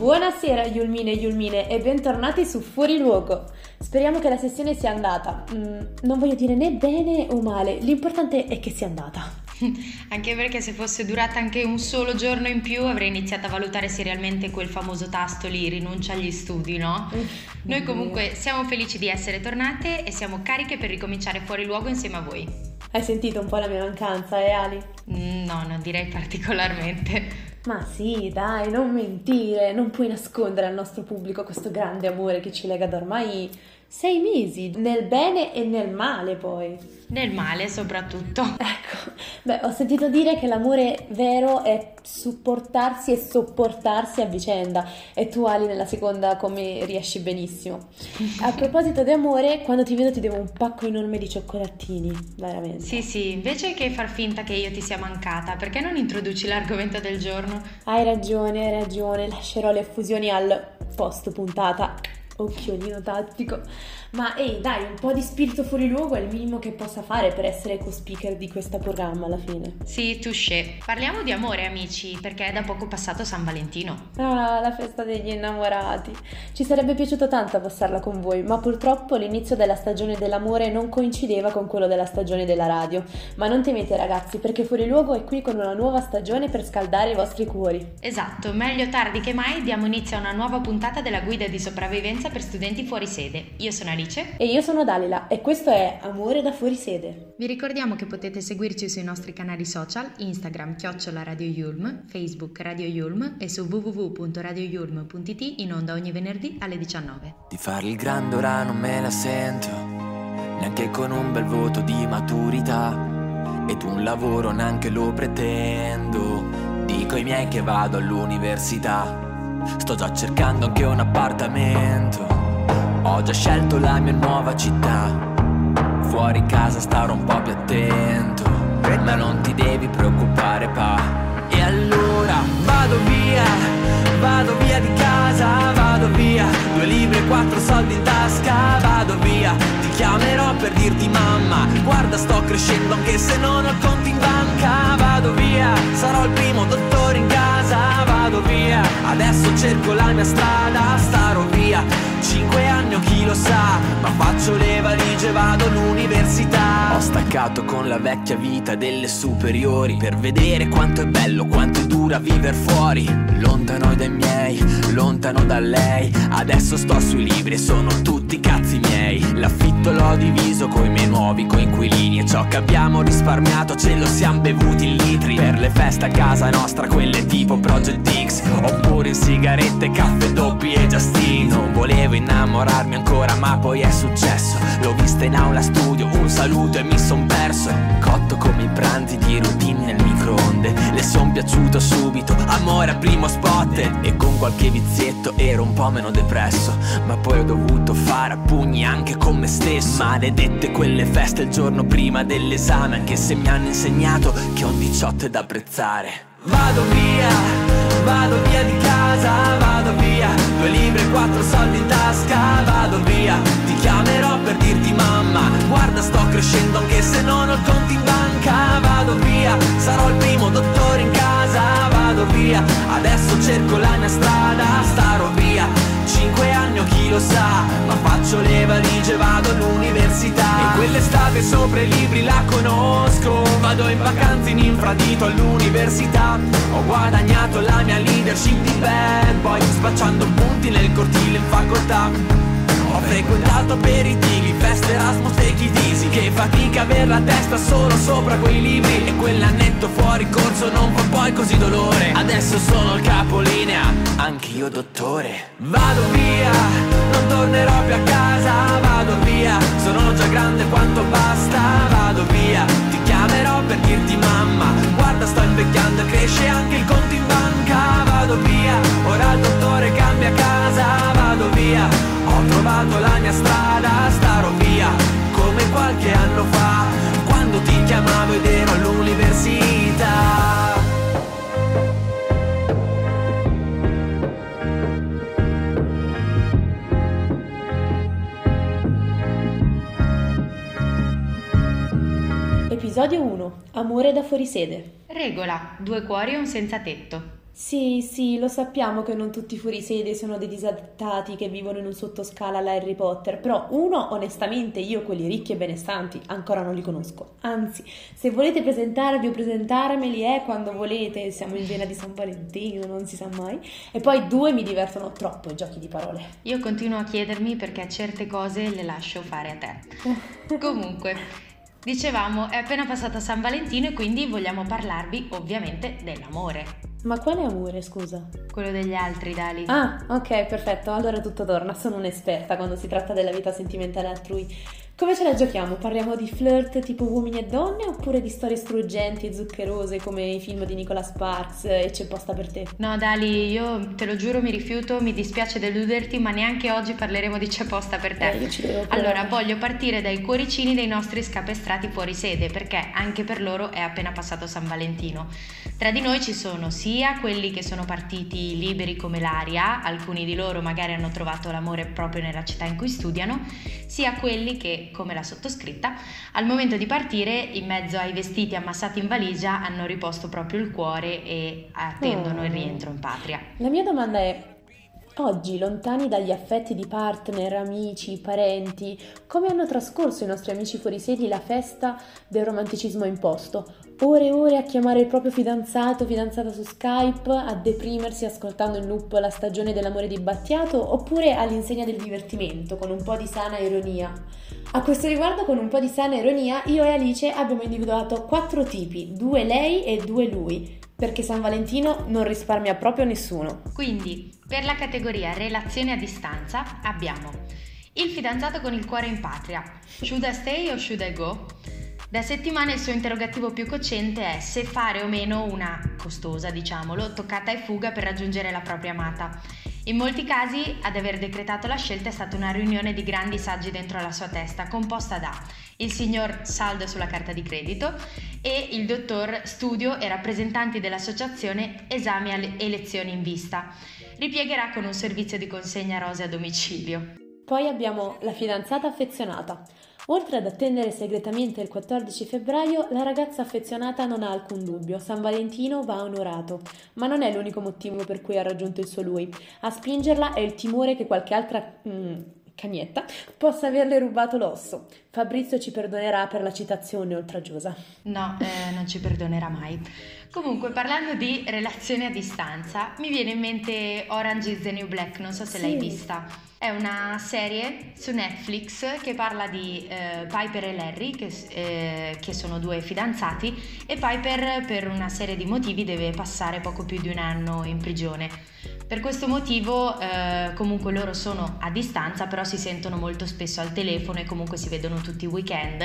Buonasera Yulmine e Yulmine e bentornati su Fuori Luogo. Speriamo che la sessione sia andata. Mm, non voglio dire né bene o male, l'importante è che sia andata. Anche perché se fosse durata anche un solo giorno in più avrei iniziato a valutare seriamente quel famoso tasto lì, rinuncia agli studi, no? Noi comunque siamo felici di essere tornate e siamo cariche per ricominciare fuori luogo insieme a voi. Hai sentito un po' la mia mancanza, eh Ali? Mm, No, non direi particolarmente. Ma sì, dai, non mentire, non puoi nascondere al nostro pubblico questo grande amore che ci lega da ormai sei mesi, nel bene e nel male poi. Nel male soprattutto. Ecco, beh, ho sentito dire che l'amore vero è supportarsi e sopportarsi a vicenda e tu Ali nella seconda come riesci benissimo. A proposito di amore, quando ti vedo ti devo un pacco enorme di cioccolatini, veramente. Sì, sì, invece che far finta che io ti sia mancata, perché non introduci l'argomento del giorno? Hai ragione, hai ragione, lascerò le effusioni al post puntata. Occhiolino tattico. Ma ehi, dai, un po' di spirito fuori luogo è il minimo che possa fare per essere co-speaker di questo programma alla fine. Sì, touché. Parliamo di amore, amici, perché è da poco passato San Valentino. Ah, la festa degli innamorati. Ci sarebbe piaciuto tanto passarla con voi, ma purtroppo l'inizio della stagione dell'amore non coincideva con quello della stagione della radio. Ma non temete ragazzi, perché Fuori Luogo è qui con una nuova stagione per scaldare i vostri cuori. Esatto, meglio tardi che mai diamo inizio a una nuova puntata della guida di sopravvivenza per studenti fuori sede. Io sono Alice. E io sono Dalila e questo è Amore da fuori sede. Vi ricordiamo che potete seguirci sui nostri canali social, Instagram chiocciola Radio Yulm, Facebook Radio Yulm e su www.radioyulm.it in onda ogni venerdì alle 19. Di fare il grande ora non me la sento, neanche con un bel voto di maturità. Ed un lavoro neanche lo pretendo. Dico ai miei che vado all'università. Sto già cercando anche un appartamento. Ho già scelto la mia nuova città. Fuori casa starò un po' più attento. Ma non ti devi preoccupare, pa. E allora vado via, vado via di casa, vado via. Due libri e quattro soldi in tasca, vado via. Ti chiamerò per dirti mamma, guarda sto crescendo anche se non ho il conto in banca, vado via. Sarò il primo dottore in casa, vado via. Adesso cerco la mia strada, starò via. Cinque anni o chi lo sa, ma faccio le valigie e vado all'università. Ho staccato con la vecchia vita delle superiori per vedere quanto è bello, quanto è dura vivere fuori. Lontano dai miei, lontano da lei. Adesso sto sui libri e sono tutti cazzi miei. L'affitto l'ho diviso coi miei nuovi coinquilini e ciò che abbiamo risparmiato ce lo siamo bevuti in litri. Per le feste a casa nostra, quelle tipo Project X, oppure in sigarette, caffè doppi e Justin. Non volevo innamorarmi ancora, ma poi è successo. L'ho vista in aula studio, un saluto e mi son perso. Cotto come i pranzi di routine nel microonde. Le son piaciuto subito, amore a primo spot. E con qualche vizietto ero un po' meno depresso. Ma poi ho dovuto fare a pugni anche con me stesso. Maledette quelle feste il giorno prima dell'esame, anche se mi hanno insegnato che ho 18 da apprezzare. Vado via, vado via di casa, vado via. Due libri e quattro soldi in tasca, vado via. Ti chiamerò per dirti mamma, guarda sto crescendo anche se non ho il conto in banca, vado via. Sarò il primo dottore in casa, vado via. Adesso cerco la mia strada, starò via. Cinque anni o chi lo sa, ma faccio le valigie, vado all'università. E quell'estate sopra i libri la conosco, vado in vacanza in infradito all'università. Ho guadagnato la mia leadership di band, poi spacciando punti nel cortile in facoltà. Ho frequentato aperitivi, feste Erasmus e Easy Che fatica aver la testa solo sopra quei libri. E quell'annetto fuori corso non fa poi così dolore. Adesso sono il capolinea, anche io dottore. Vado via, non tornerò più a casa. Vado via, sono già grande quanto basta. Vado via, per dirti mamma. Guarda sto invecchiando e cresce anche il conto in banca. Vado via, ora il dottore cambia casa. Vado via, ho trovato la mia strada, starò via. Come qualche anno fa, quando ti chiamavo ed ero all'università. Episodio 1. Amore da fuorisede. Regola, due cuori e un senza tetto. Sì, sì, lo sappiamo che non tutti i fuorisede sono dei disadattati che vivono in un sottoscala alla Harry Potter, però uno, onestamente, io quelli ricchi e benestanti ancora non li conosco. Anzi, se volete presentarvi o presentarmeli, eh, quando volete, siamo in vena di San Valentino, non si sa mai. E poi due mi divertono troppo i giochi di parole. Io continuo a chiedermi perché certe cose le lascio fare a te. Comunque, Dicevamo, è appena passata San Valentino e quindi vogliamo parlarvi ovviamente dell'amore. Ma quale amore, scusa? Quello degli altri, Dali. Ah, ok, perfetto, allora tutto torna, sono un'esperta quando si tratta della vita sentimentale altrui. Come ce la giochiamo? Parliamo di flirt tipo uomini e donne oppure di storie struggenti e zuccherose come i film di Nicola Sparks e C'è posta per te? No Dali, io te lo giuro mi rifiuto, mi dispiace deluderti, ma neanche oggi parleremo di C'è posta per te. Eh, allora, voglio partire dai cuoricini dei nostri scapestrati fuori sede perché anche per loro è appena passato San Valentino. Tra di noi ci sono sia quelli che sono partiti liberi come l'aria, alcuni di loro magari hanno trovato l'amore proprio nella città in cui studiano, sia quelli che come la sottoscritta, al momento di partire, in mezzo ai vestiti ammassati in valigia, hanno riposto proprio il cuore e attendono oh. il rientro in patria. La mia domanda è, Oggi, lontani dagli affetti di partner, amici, parenti, come hanno trascorso i nostri amici fuorisedi la festa del romanticismo imposto? Ore e ore a chiamare il proprio fidanzato fidanzata su Skype, a deprimersi ascoltando in loop la stagione dell'amore di Battiato, oppure all'insegna del divertimento, con un po' di sana ironia? A questo riguardo, con un po' di sana ironia, io e Alice abbiamo individuato quattro tipi, due lei e due lui, perché San Valentino non risparmia proprio nessuno. Quindi, per la categoria relazione a distanza abbiamo il fidanzato con il cuore in patria, should I stay o should I go? Da settimane il suo interrogativo più cocente è se fare o meno una costosa, diciamolo, toccata e fuga per raggiungere la propria amata in molti casi ad aver decretato la scelta è stata una riunione di grandi saggi dentro la sua testa, composta da il signor saldo sulla carta di credito e il dottor studio e rappresentanti dell'associazione esami e lezioni in vista. Ripiegherà con un servizio di consegna rose a domicilio. Poi abbiamo la fidanzata affezionata. Oltre ad attendere segretamente il 14 febbraio, la ragazza affezionata non ha alcun dubbio, San Valentino va onorato. Ma non è l'unico motivo per cui ha raggiunto il suo lui. A spingerla è il timore che qualche altra... Mm, cagnetta possa averle rubato l'osso. Fabrizio ci perdonerà per la citazione oltraggiosa. No, eh, non ci perdonerà mai. Comunque, parlando di relazioni a distanza, mi viene in mente Orange is the New Black, non so se sì. l'hai vista. È una serie su Netflix che parla di eh, Piper e Larry, che, eh, che, sono due fidanzati, e Piper per una serie di motivi deve passare poco più di un anno in prigione. Per questo motivo eh, comunque loro sono a distanza, però si sentono molto spesso al telefono e comunque si vedono tutti i weekend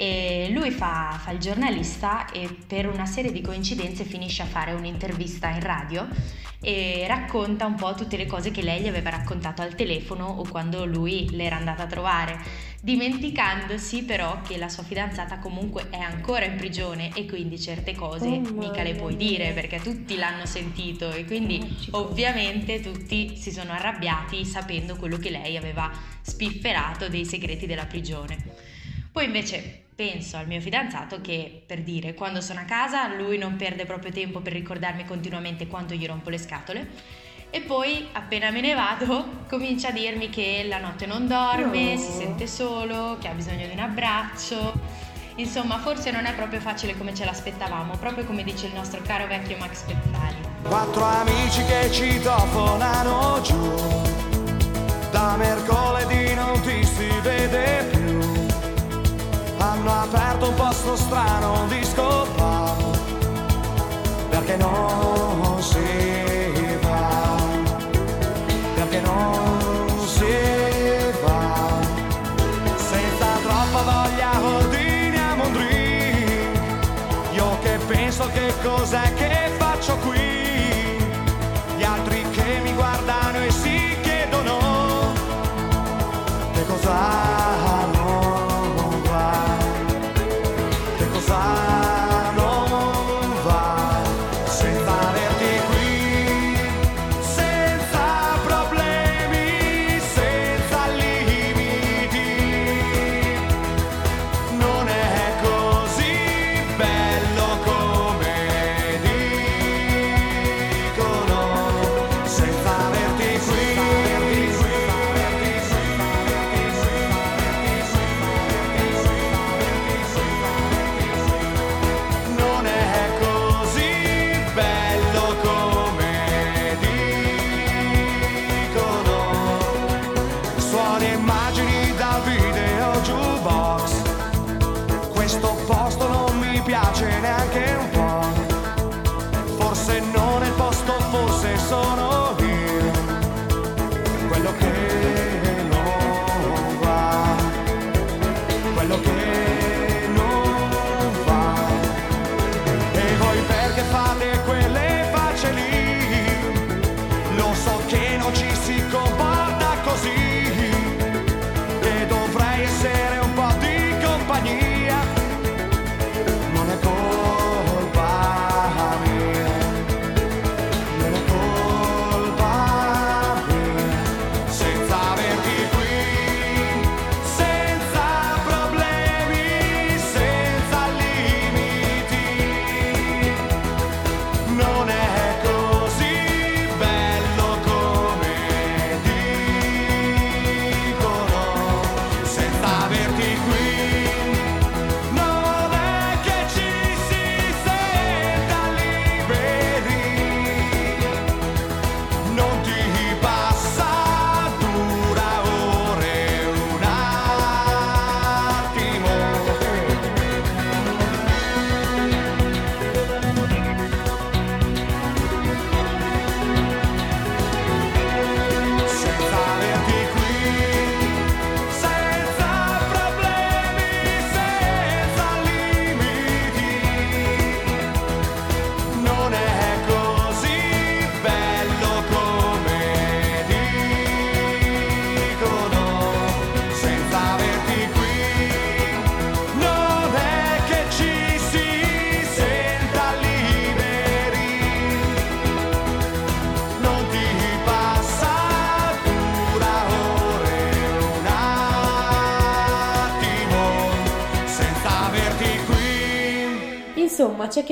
e lui fa, fa, il giornalista e per una serie di coincidenze finisce a fare un'intervista in radio e racconta un po' tutte le cose che lei gli aveva raccontato al telefono o quando lui l'era andata a trovare, dimenticandosi però che la sua fidanzata comunque è ancora in prigione e quindi certe cose oh, mica le puoi dire perché tutti l'hanno sentito e quindi ovviamente tutti si sono arrabbiati sapendo quello che lei aveva spifferato dei segreti della prigione. Poi invece penso al mio fidanzato che, per dire, quando sono a casa lui non perde proprio tempo per ricordarmi continuamente quanto gli rompo le scatole. E poi, appena me ne vado, comincia a dirmi che la notte non dorme, no. si sente solo, che ha bisogno di un abbraccio. Insomma, forse non è proprio facile come ce l'aspettavamo, proprio come dice il nostro caro vecchio Max Pezzali. Quattro amici che ci tofonano giù, da mercoledì non ti si vede più hanno aperto un posto strano di scopo perché non si va? Perché non si va? Senza troppa voglia ordiniamo un drink. Io che penso che cos'è che faccio qui? Gli altri che mi guardano e si chiedono sono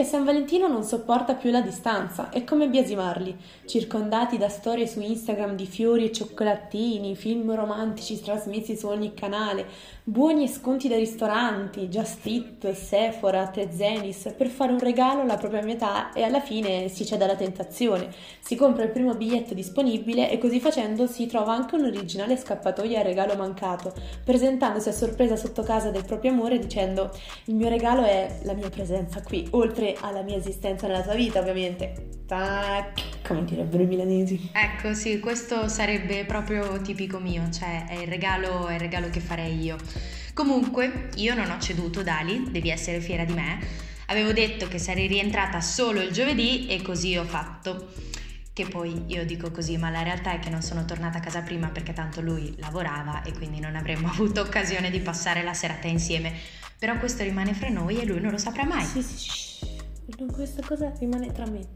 San Valentino non sopporta più la distanza. È come biasimarli, circondati da storie su Instagram di fiori e cioccolatini, film romantici trasmessi su ogni canale, buoni e sconti dai ristoranti, Just Eat, Sephora, Tezenis, per fare un regalo alla propria metà e alla fine si cede alla tentazione. Si compra il primo biglietto disponibile e così facendo si trova anche un'originale scappatoia al regalo mancato, presentandosi a sorpresa sotto casa del proprio amore dicendo il mio regalo è la mia presenza qui, oltre alla mia esistenza nella tua vita ovviamente. Tac, come direbbero i milanesi. Ecco, sì, questo sarebbe proprio tipico mio, cioè è il regalo, è il regalo che farei io. Comunque, io non ho ceduto, Dali, devi essere fiera di me. Avevo detto che sarei rientrata solo il giovedì e così ho fatto. Che poi io dico così, ma la realtà è che non sono tornata a casa prima perché tanto lui lavorava e quindi non avremmo avuto occasione di passare la serata insieme. Però questo rimane fra noi e lui non lo saprà mai. Sì, sì, sì. Questa cosa rimane tra me.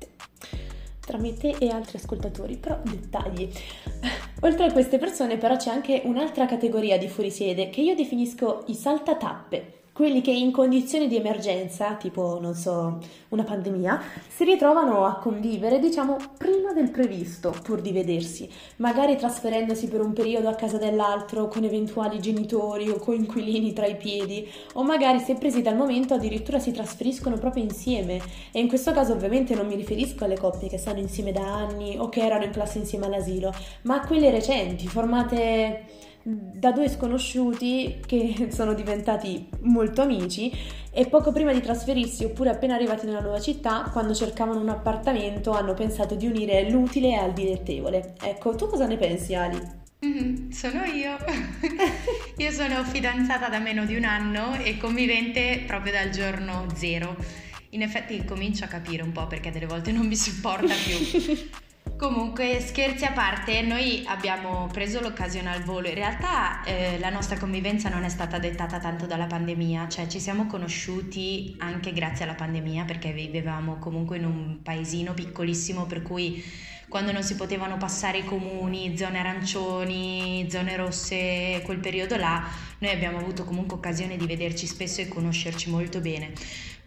Tra me e altri ascoltatori, però dettagli. Oltre a queste persone però c'è anche un'altra categoria di fuorisede che io definisco i saltatappe. Quelli che in condizioni di emergenza, tipo, non so, una pandemia, si ritrovano a convivere, diciamo, prima del previsto, pur di vedersi, magari trasferendosi per un periodo a casa dell'altro con eventuali genitori o coinquilini tra i piedi, o magari se presi dal momento addirittura si trasferiscono proprio insieme. E in questo caso ovviamente non mi riferisco alle coppie che stanno insieme da anni o che erano in classe insieme all'asilo, ma a quelle recenti, formate da due sconosciuti che sono diventati molto amici e poco prima di trasferirsi oppure appena arrivati nella nuova città, quando cercavano un appartamento, hanno pensato di unire l'utile al dilettevole. Ecco, tu cosa ne pensi, Ali? Mhm, sono io. io sono fidanzata da meno di un anno e convivente proprio dal giorno zero. In effetti comincio a capire un po' perché delle volte non mi sopporta più. Comunque, scherzi a parte, noi abbiamo preso l'occasione al volo. In realtà eh, la nostra convivenza non è stata dettata tanto dalla pandemia, cioè ci siamo conosciuti anche grazie alla pandemia perché vivevamo comunque in un paesino piccolissimo per cui quando non si potevano passare i comuni, zone arancioni, zone rosse, quel periodo là, noi abbiamo avuto comunque occasione di vederci spesso e conoscerci molto bene.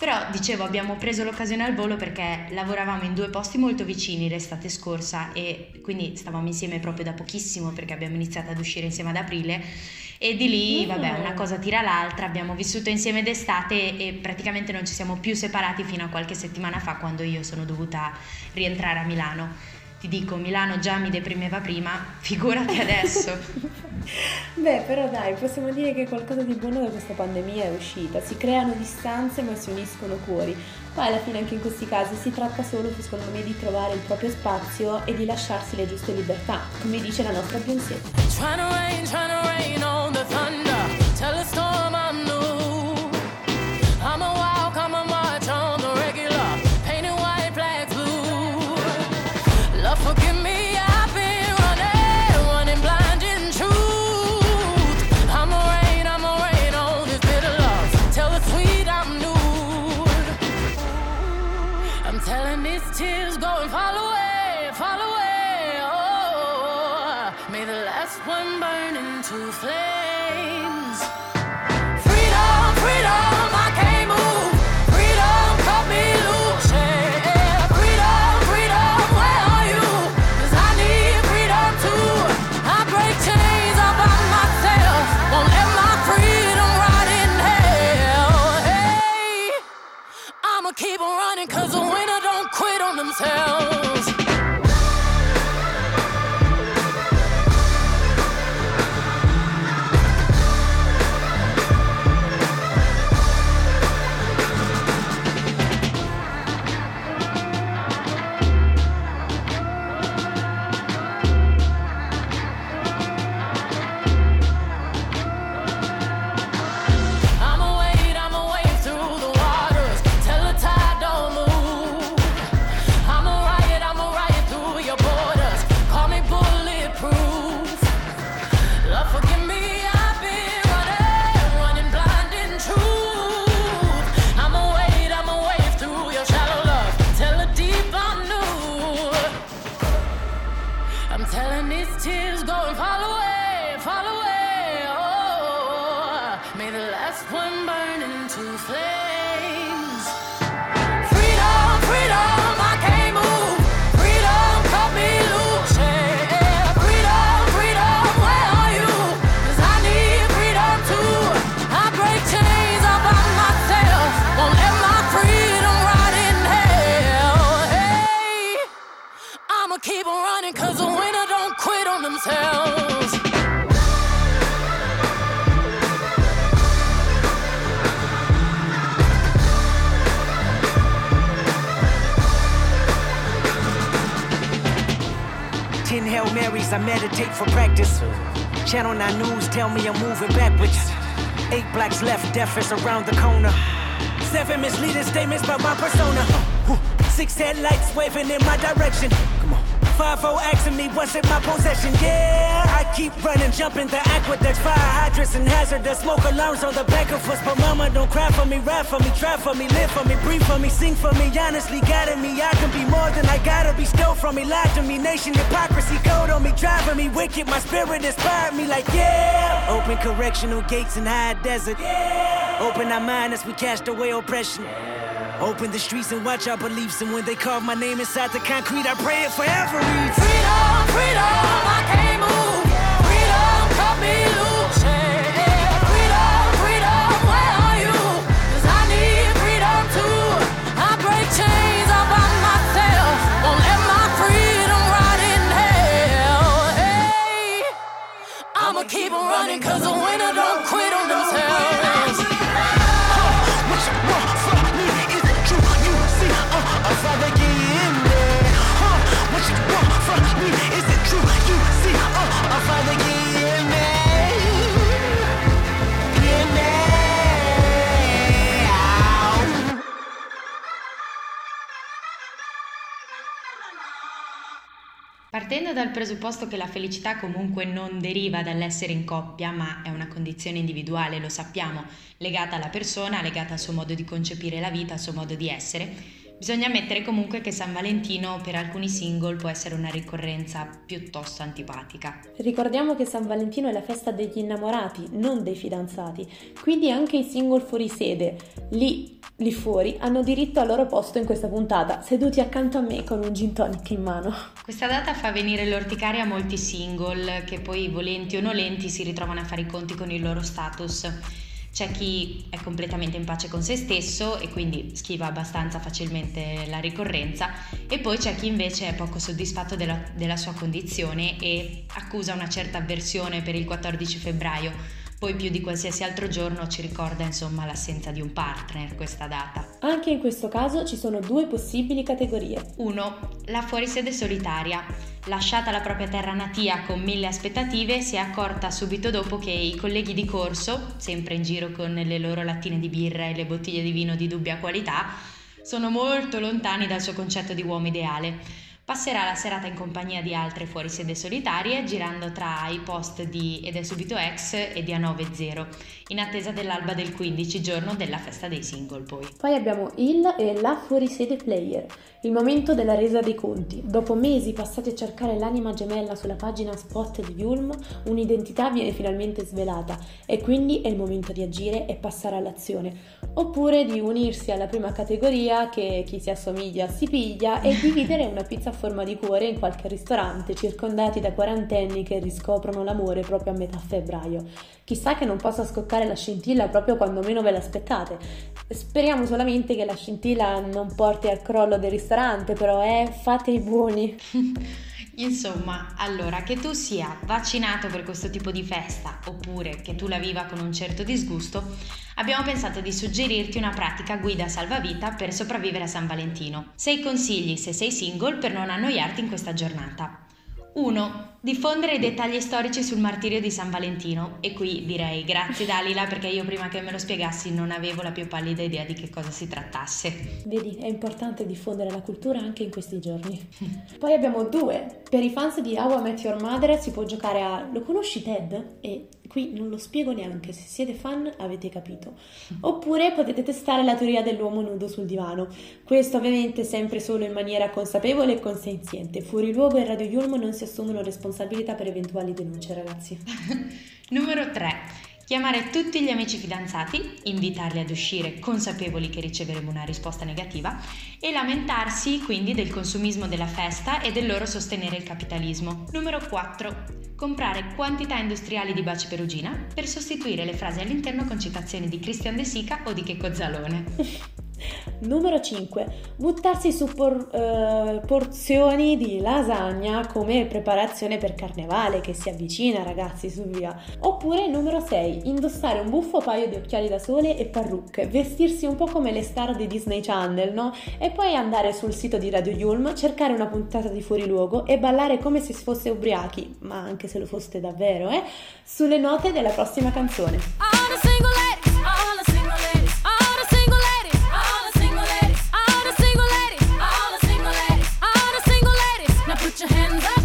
Però dicevo, abbiamo preso l'occasione al volo perché lavoravamo in due posti molto vicini l'estate scorsa e quindi stavamo insieme proprio da pochissimo perché abbiamo iniziato ad uscire insieme ad aprile e di lì, vabbè, una cosa tira l'altra, abbiamo vissuto insieme d'estate e praticamente non ci siamo più separati fino a qualche settimana fa quando io sono dovuta rientrare a Milano. Ti dico, Milano già mi deprimeva prima, figurati adesso. Beh, però dai, possiamo dire che qualcosa di buono da questa pandemia è uscita. Si creano distanze ma si uniscono cuori. Poi alla fine anche in questi casi si tratta solo, secondo me, di trovare il proprio spazio e di lasciarsi le giuste libertà, come dice la nostra Beyoncé. Hail Marys, I meditate for practice. Channel 9 News tell me I'm moving backwards. Eight blacks left, death is around the corner. Seven misleading statements about my persona. Six headlights waving in my direction. Come on. Five O asking me what's in my possession. Yeah, keep running, jumping the aqueducts, fire hydrants and hazardous smoke alarms on the back of us. But mama, don't cry for me, rap for me, drive for me, live for me, breathe for me, sing for me. Honestly, guiding me, I can be more than I gotta be. Stole from me, lied to me, nation hypocrisy, code on me, driving me wicked. My spirit inspired me, like yeah. Open correctional gates in high desert. Yeah. Open our mind as we cast away oppression. Open the streets and watch our beliefs. And when they carve my name inside the concrete, I pray it forever. Freedom, freedom, I can't move. Partendo dal presupposto che la felicità comunque non deriva dall'essere in coppia, ma è una condizione individuale, lo sappiamo, legata alla persona, legata al suo modo di concepire la vita, al suo modo di essere, bisogna ammettere comunque che San Valentino per alcuni single può essere una ricorrenza piuttosto antipatica. Ricordiamo che San Valentino è la festa degli innamorati, non dei fidanzati, quindi anche i single fuori sede, lì, lì fuori, hanno diritto al loro posto in questa puntata, seduti accanto a me con un gin tonic in mano. Questa data fa venire l'orticaria a molti single che poi volenti o nolenti si ritrovano a fare i conti con il loro status. C'è chi è completamente in pace con se stesso e quindi schiva abbastanza facilmente la ricorrenza e poi c'è chi invece è poco soddisfatto della, della sua condizione e accusa una certa avversione per il 14 febbraio. Poi più di qualsiasi altro giorno ci ricorda insomma l'assenza di un partner questa data. Anche in questo caso ci sono due possibili categorie. 1. La fuorisede solitaria. Lasciata la propria terra natia con mille aspettative, si è accorta subito dopo che i colleghi di corso, sempre in giro con le loro lattine di birra e le bottiglie di vino di dubbia qualità, sono molto lontani dal suo concetto di uomo ideale. Passerà la serata in compagnia di altre fuorisede solitarie, girando tra i post di Ed è subito ex e di A90, in attesa dell'alba del 15 giorno della festa dei single poi. Poi abbiamo il e la fuorisede player, il momento della resa dei conti. Dopo mesi passati a cercare l'anima gemella sulla pagina spot di Yulm, un'identità viene finalmente svelata e quindi è il momento di agire e passare all'azione. Oppure di unirsi alla prima categoria che chi si assomiglia si piglia e dividere una pizza a forma di cuore in qualche ristorante circondati da quarantenni che riscoprono l'amore proprio a metà febbraio. Chissà che non possa scoccare la scintilla proprio quando meno ve l'aspettate. Speriamo solamente che la scintilla non porti al crollo del ristorante, però eh, fate i buoni. Insomma, allora, che tu sia vaccinato per questo tipo di festa oppure che tu la viva con un certo disgusto, abbiamo pensato di suggerirti una pratica guida salvavita per sopravvivere a San Valentino. Sei consigli se sei single per non annoiarti in questa giornata. 1. Diffondere i dettagli storici sul martirio di San Valentino. E qui direi grazie Dalila perché io prima che me lo spiegassi non avevo la più pallida idea di che cosa si trattasse. Vedi, è importante diffondere la cultura anche in questi giorni. Poi abbiamo due. Per i fans di How I Met Your Mother si può giocare a Lo conosci Ted? E qui non lo spiego neanche, se siete fan avete capito. Oppure potete testare la teoria dell'uomo nudo sul divano. Questo ovviamente sempre solo in maniera consapevole e consenziente. Fuori luogo e Radio Yulmo non si assumono responsabilità per eventuali denunce, ragazzi. Numero 3. Chiamare tutti gli amici fidanzati, invitarli ad uscire consapevoli che riceveremo una risposta negativa e lamentarsi quindi del consumismo della festa e del loro sostenere il capitalismo. Numero 4. Comprare quantità industriali di baci perugina per sostituire le frasi all'interno con citazioni di Christian De Sica o di Checco Zalone. Numero 5. Buttarsi su por- eh, porzioni di lasagna come preparazione per carnevale che si avvicina, ragazzi, su via. Oppure numero 6. Indossare un buffo paio di occhiali da sole e parrucche, vestirsi un po' come le star di Disney Channel, no? E poi andare sul sito di Radio Yulm, cercare una puntata di fuori luogo e ballare come se si fosse ubriachi, ma anche se lo foste davvero, eh? Sulle note della prossima canzone. All and the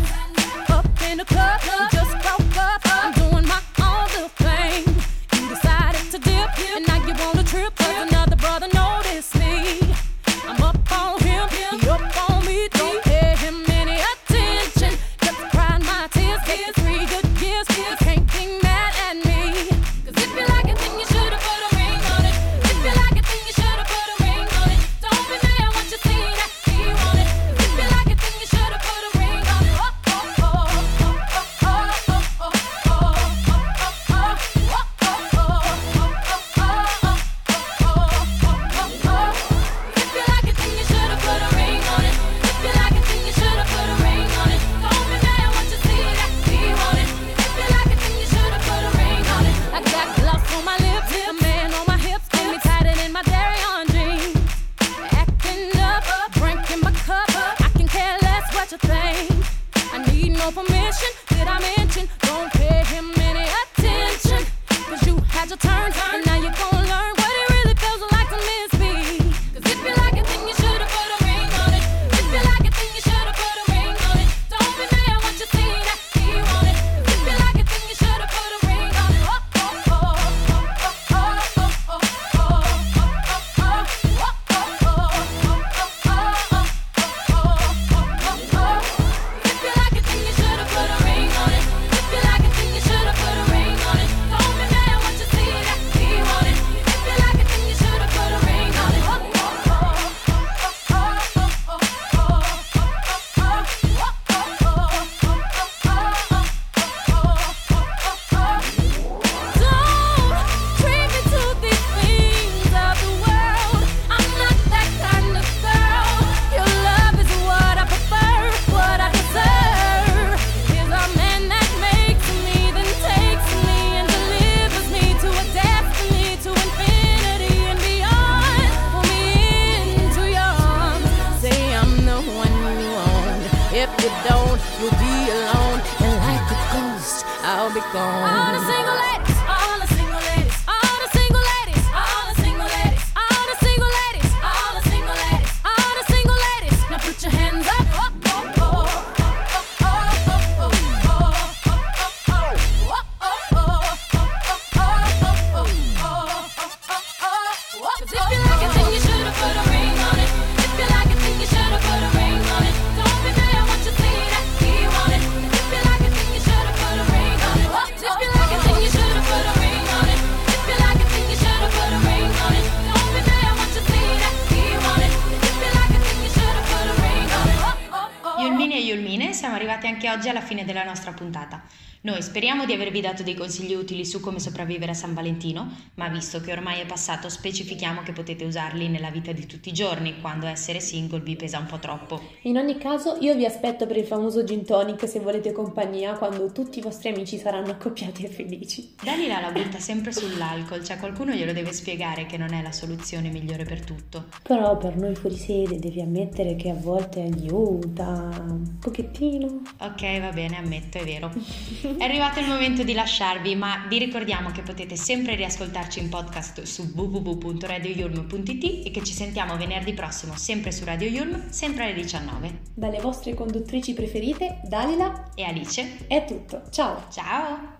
arrivati anche oggi alla fine della nostra puntata. Noi speriamo di avervi dato dei consigli utili su come sopravvivere a San Valentino, ma visto che ormai è passato, specifichiamo che potete usarli nella vita di tutti i giorni, quando essere single vi pesa un po' troppo. In ogni caso, io vi aspetto per il famoso gin tonic se volete compagnia quando tutti i vostri amici saranno accoppiati e felici. Dalila la butta sempre sull'alcol, cioè qualcuno glielo deve spiegare che non è la soluzione migliore per tutto. Però per noi fuori sede devi ammettere che a volte aiuta un pochettino. Ok, va bene, ammetto, è vero. È arrivato il momento di lasciarvi, ma vi ricordiamo che potete sempre riascoltarci in podcast su www.radioyulm.it e che ci sentiamo venerdì prossimo sempre su Radio Yulm, sempre alle 19. Dalle vostre conduttrici preferite, Dalila, E Alice, è tutto. Ciao! ciao!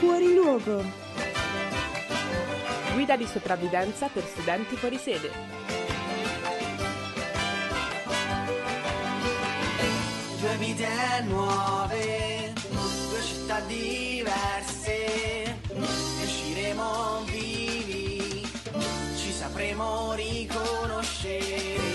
Fuori luogo. Guida di sopravvivenza per studenti fuori sede. Due vite nuove, due città diverse, ne usciremo vivi, ci sapremo ricordare.